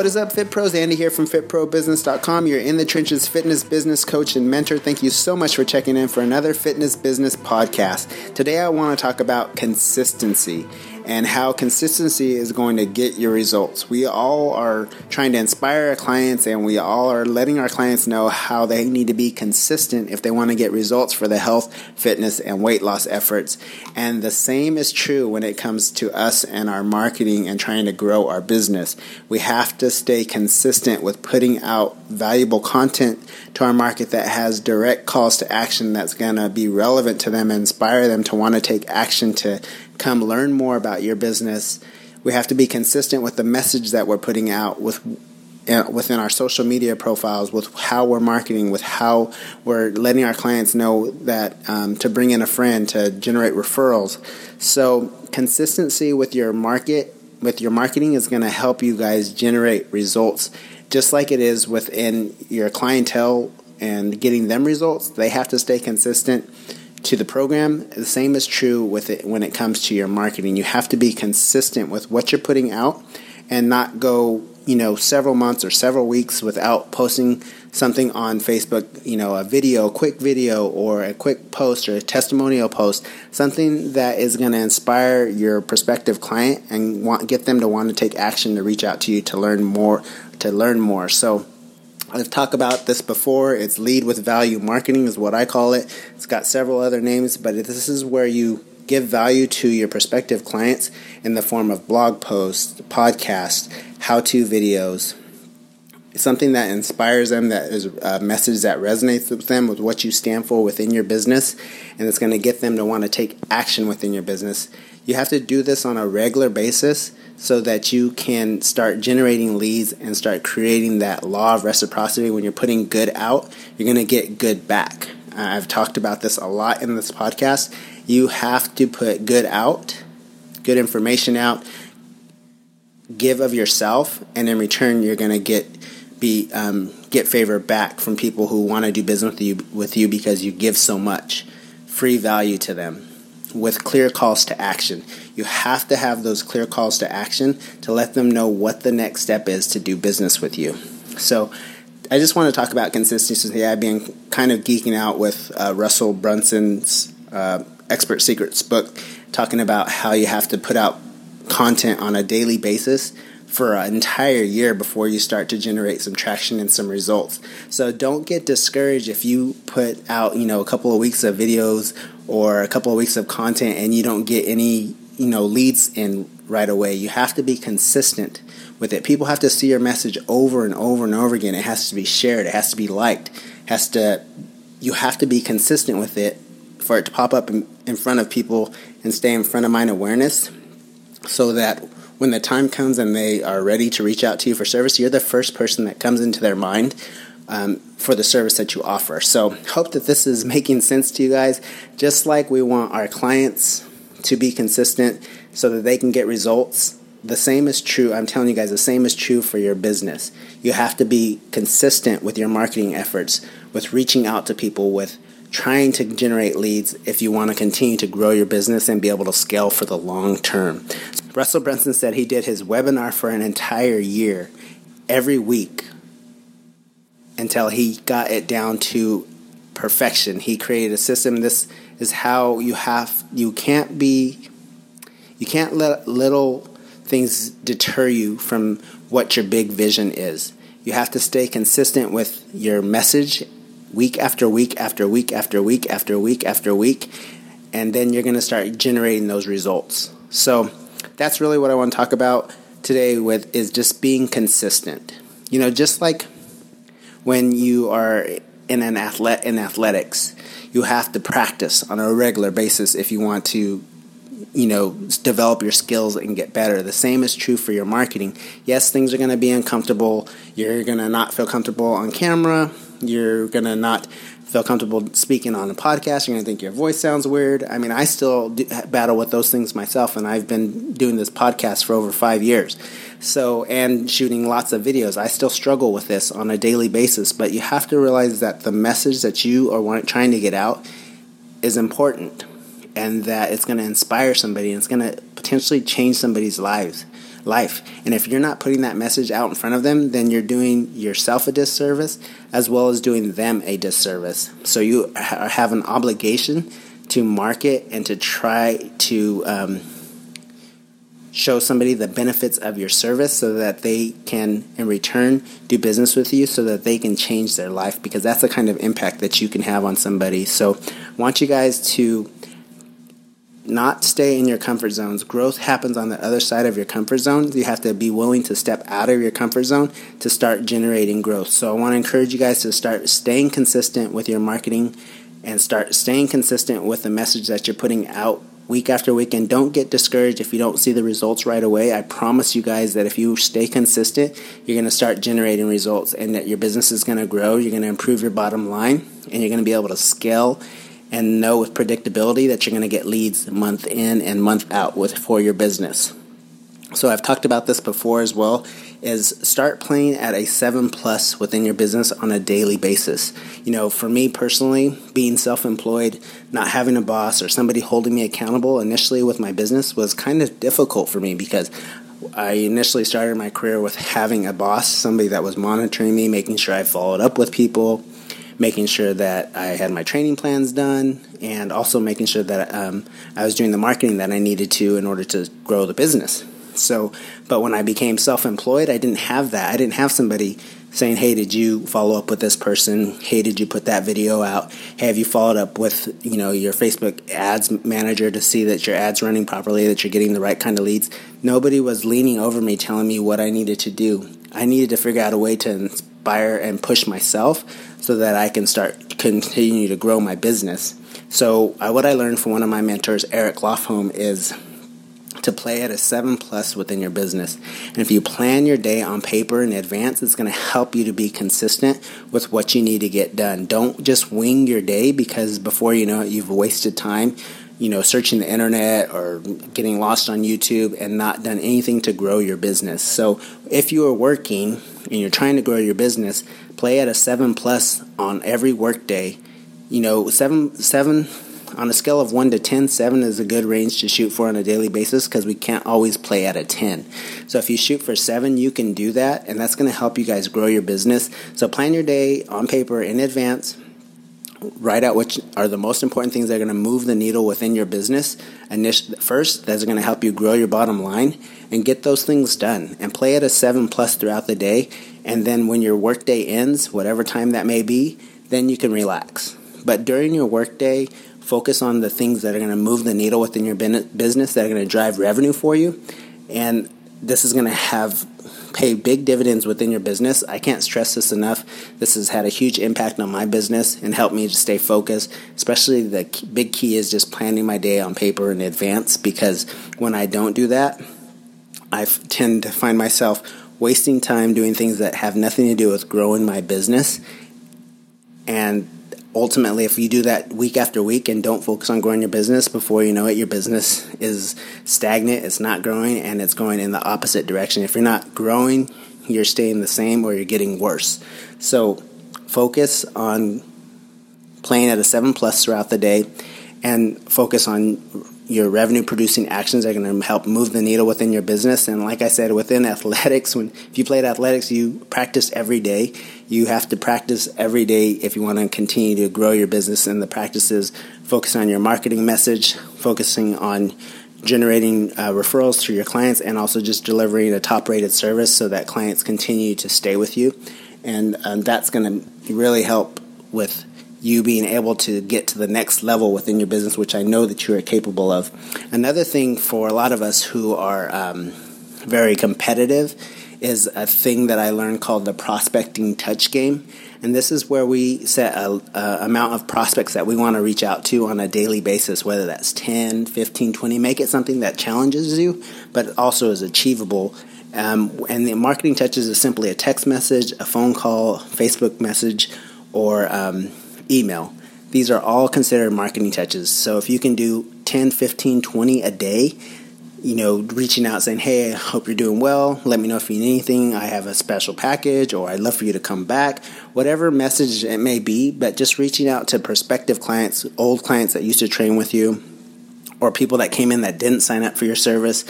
What is up, Fit Pros? Andy here from FitProBusiness.com. You're in the trenches fitness business coach and mentor. Thank you so much for checking in for another fitness business podcast. Today, I want to talk about consistency and how consistency is going to get your results. We all are trying to inspire our clients and we all are letting our clients know how they need to be consistent if they want to get results for the health, fitness, and weight loss efforts. And the same is true when it comes to us and our marketing and trying to grow our business. We have to stay consistent with putting out valuable content to our market that has direct calls to action that's going to be relevant to them and inspire them to want to take action to come learn more about your business. We have to be consistent with the message that we're putting out with uh, within our social media profiles, with how we're marketing, with how we're letting our clients know that um, to bring in a friend to generate referrals. So consistency with your market, with your marketing, is going to help you guys generate results, just like it is within your clientele and getting them results. They have to stay consistent to the program. The same is true with it when it comes to your marketing. You have to be consistent with what you're putting out and not go, you know, several months or several weeks without posting something on Facebook, you know, a video, a quick video or a quick post or a testimonial post, something that is going to inspire your prospective client and want get them to want to take action to reach out to you to learn more to learn more. So I've talked about this before. It's lead with value marketing, is what I call it. It's got several other names, but this is where you give value to your prospective clients in the form of blog posts, podcasts, how to videos, something that inspires them, that is a message that resonates with them, with what you stand for within your business, and it's going to get them to want to take action within your business. You have to do this on a regular basis so that you can start generating leads and start creating that law of reciprocity. When you're putting good out, you're going to get good back. I've talked about this a lot in this podcast. You have to put good out, good information out, give of yourself, and in return, you're going to get be um, get favor back from people who want to do business with you with you because you give so much free value to them with clear calls to action. You have to have those clear calls to action to let them know what the next step is to do business with you. So, I just want to talk about consistency. I've been kind of geeking out with uh, Russell Brunson's uh, Expert Secrets book, talking about how you have to put out content on a daily basis for an entire year before you start to generate some traction and some results. So don't get discouraged if you put out, you know, a couple of weeks of videos or a couple of weeks of content and you don't get any, you know, leads in right away. You have to be consistent with it. People have to see your message over and over and over again. It has to be shared, it has to be liked. Has to you have to be consistent with it for it to pop up in, in front of people and stay in front of mind awareness so that when the time comes and they are ready to reach out to you for service, you're the first person that comes into their mind um, for the service that you offer. So, hope that this is making sense to you guys. Just like we want our clients to be consistent so that they can get results, the same is true. I'm telling you guys, the same is true for your business. You have to be consistent with your marketing efforts, with reaching out to people, with trying to generate leads if you want to continue to grow your business and be able to scale for the long term. Russell Brunson said he did his webinar for an entire year every week until he got it down to perfection. He created a system. This is how you have you can't be you can't let little things deter you from what your big vision is. You have to stay consistent with your message week after week after week after week after week after week and then you're going to start generating those results. So that's really what I want to talk about today with is just being consistent. You know, just like when you are in an athlete in athletics, you have to practice on a regular basis if you want to you know develop your skills and get better. The same is true for your marketing. Yes things are going to be uncomfortable. You're going to not feel comfortable on camera. You're going to not feel comfortable speaking on a podcast. You're going to think your voice sounds weird. I mean, I still battle with those things myself, and I've been doing this podcast for over five years. So, and shooting lots of videos. I still struggle with this on a daily basis, but you have to realize that the message that you are trying to get out is important and that it's going to inspire somebody and it's going to potentially change somebody's lives life. And if you're not putting that message out in front of them, then you're doing yourself a disservice as well as doing them a disservice. So you have an obligation to market and to try to um, show somebody the benefits of your service so that they can, in return, do business with you so that they can change their life because that's the kind of impact that you can have on somebody. So I want you guys to not stay in your comfort zones. Growth happens on the other side of your comfort zone. You have to be willing to step out of your comfort zone to start generating growth. So I want to encourage you guys to start staying consistent with your marketing and start staying consistent with the message that you're putting out week after week and don't get discouraged if you don't see the results right away. I promise you guys that if you stay consistent, you're going to start generating results and that your business is going to grow, you're going to improve your bottom line, and you're going to be able to scale and know with predictability that you're going to get leads month in and month out with for your business. So I've talked about this before as well is start playing at a 7 plus within your business on a daily basis. You know, for me personally, being self-employed, not having a boss or somebody holding me accountable initially with my business was kind of difficult for me because I initially started my career with having a boss, somebody that was monitoring me, making sure I followed up with people, making sure that I had my training plans done, and also making sure that um, I was doing the marketing that I needed to in order to grow the business. So, but when I became self employed, I didn't have that. I didn't have somebody saying, "Hey, did you follow up with this person? Hey, did you put that video out? Hey, have you followed up with you know your Facebook ads manager to see that your ads running properly, that you're getting the right kind of leads?" Nobody was leaning over me telling me what I needed to do. I needed to figure out a way to inspire and push myself so that I can start continue to grow my business. So uh, what I learned from one of my mentors, Eric Lofholm, is to play at a 7 plus within your business. And if you plan your day on paper in advance, it's going to help you to be consistent with what you need to get done. Don't just wing your day because before you know it, you've wasted time you know, searching the internet or getting lost on YouTube and not done anything to grow your business. So if you are working and you're trying to grow your business, play at a seven plus on every workday. You know, seven seven on a scale of 1 to 10, 7 is a good range to shoot for on a daily basis because we can't always play at a 10. So if you shoot for 7, you can do that, and that's going to help you guys grow your business. So plan your day on paper in advance write out which are the most important things that are going to move the needle within your business. First, that's going to help you grow your bottom line and get those things done. And play at a seven plus throughout the day. And then when your workday ends, whatever time that may be, then you can relax. But during your workday, focus on the things that are going to move the needle within your business that are going to drive revenue for you. And this is going to have pay big dividends within your business. I can't stress this enough. This has had a huge impact on my business and helped me to stay focused. Especially the big key is just planning my day on paper in advance because when I don't do that, I tend to find myself wasting time doing things that have nothing to do with growing my business. And ultimately, if you do that week after week and don't focus on growing your business, before you know it, your business is stagnant, it's not growing, and it's going in the opposite direction. If you're not growing, you're staying the same or you're getting worse. So focus on playing at a 7 plus throughout the day and focus on your revenue producing actions are going to help move the needle within your business. And like I said, within athletics, when if you played athletics, you practice every day. You have to practice every day if you want to continue to grow your business. And the practices focus on your marketing message, focusing on generating uh, referrals to your clients, and also just delivering a top rated service so that clients continue to stay with you. And um, that's going to really help with you being able to get to the next level within your business, which I know that you are capable of. Another thing for a lot of us who are um, very competitive is a thing that I learned called the prospecting touch game. And this is where we set a, a amount of prospects that we want to reach out to on a daily basis, whether that's 10, 15, 20. Make it something that challenges you, but also is achievable. Um, and the marketing touches is simply a text message, a phone call, Facebook message, or um, email. These are all considered marketing touches. So if you can do 10, 15, 20 a day, you know, reaching out saying, Hey, I hope you're doing well. Let me know if you need anything. I have a special package, or I'd love for you to come back. Whatever message it may be, but just reaching out to prospective clients, old clients that used to train with you, or people that came in that didn't sign up for your service.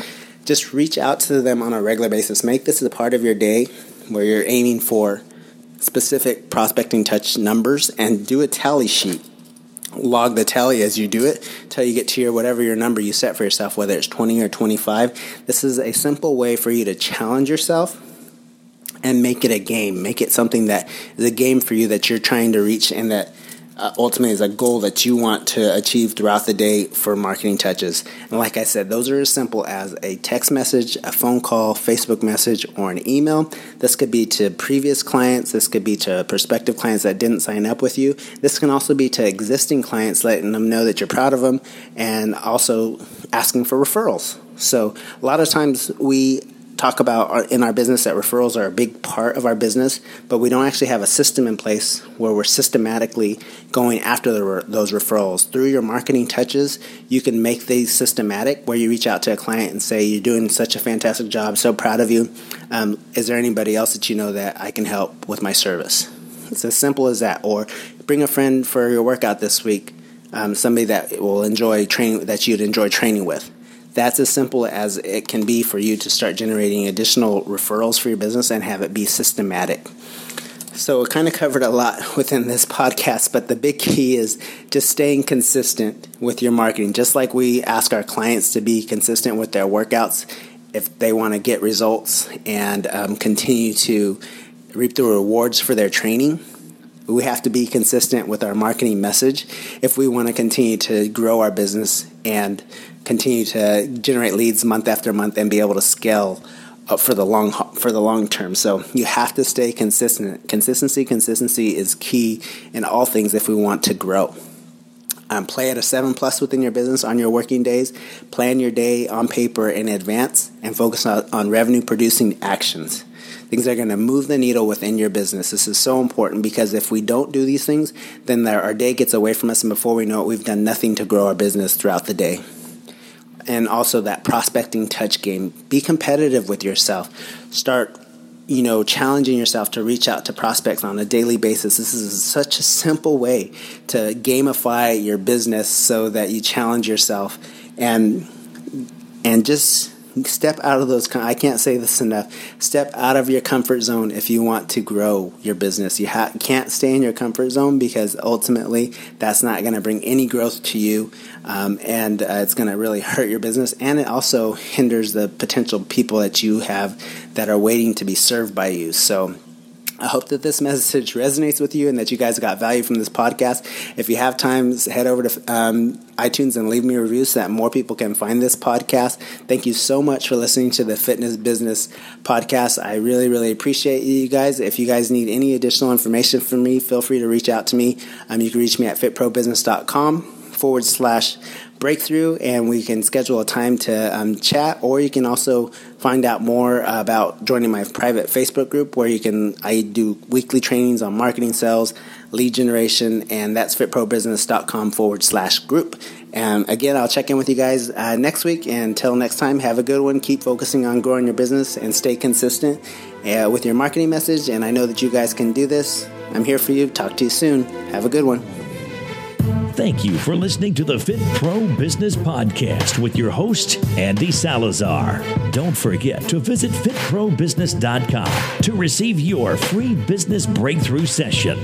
Just reach out to them on a regular basis. Make this a part of your day where you're aiming for specific prospecting touch numbers and do a tally sheet log the tally as you do it until you get to your whatever your number you set for yourself, whether it's 20 or 25. This is a simple way for you to challenge yourself and make it a game. Make it something that is a game for you that you're trying to reach and that uh, ultimately is a goal that you want to achieve throughout the day for marketing touches. And like I said, those are as simple as a text message, a phone call, Facebook message, or an email. This could be to previous clients, this could be to prospective clients that didn't sign up with you. This can also be to existing clients, letting them know that you're proud of them and also asking for referrals. So, a lot of times we talk about our, in our business that referrals are a big part of our business, but we don't actually have a system in place where we're systematically going after the, those referrals. Through your marketing touches, you can make these systematic where you reach out to a client and say, You're doing such a fantastic job, so proud of you. Um, is there anybody else that you know that I can help with my service? It's as simple as that. Or bring a friend for your workout this week, um, somebody that will enjoy training that you'd enjoy training with that's as simple as it can be for you to start generating additional referrals for your business and have it be systematic. So, it kind of covered a lot within this podcast, but the big key is just staying consistent with your marketing. Just like we ask our clients to be consistent with their workouts if they want to get results and um, continue to reap the rewards for their training. We have to be consistent with our marketing message if we want to continue to grow our business and continue to generate leads month after month and be able to scale for the long for the long term. So you have to stay consistent. Consistency, consistency is key in all things if we want to grow. Um, play at a seven plus within your business on your working days. Plan your day on paper in advance and focus on, on revenue producing actions. Things that are going to move the needle within your business. This is so important because if we don't do these things, then our day gets away from us, and before we know it, we've done nothing to grow our business throughout the day and also that prospecting touch game. Be competitive with yourself. Start, you know, challenging yourself to reach out to prospects on a daily basis. This is such a simple way to gamify your business so that you challenge yourself and and just step out of those i can't say this enough. Step out of your comfort zone if you want to grow your business. You ha- can't stay in your comfort zone because ultimately that's not going to bring any growth to you um, and uh, it's going to really hurt your business and it also hinders the potential people that you have that are waiting to be served by you. So I hope that this message resonates with you and that you guys got value from this podcast. If you have time, head over to um, iTunes and leave me a review so that more people can find this podcast. Thank you so much for listening to the Fitness Business Podcast. I really, really appreciate you guys. If you guys need any additional information from me, feel free to reach out to me. Um, you can reach me at fitprobusiness.com forward slash breakthrough and we can schedule a time to um, chat or you can also find out more about joining my private facebook group where you can i do weekly trainings on marketing sales lead generation and that's fitprobusiness.com forward slash group. And again i'll check in with you guys uh, next week. Until next time have a good one. Keep focusing on growing your business and stay consistent uh, with your marketing message. And i know that you guys can do this. I'm here for you. Talk to you soon. Have a good one Thank you for listening to the Fit Pro Business Podcast with your host, Andy Salazar. Don't forget to visit fitprobusiness.com to receive your free business breakthrough session.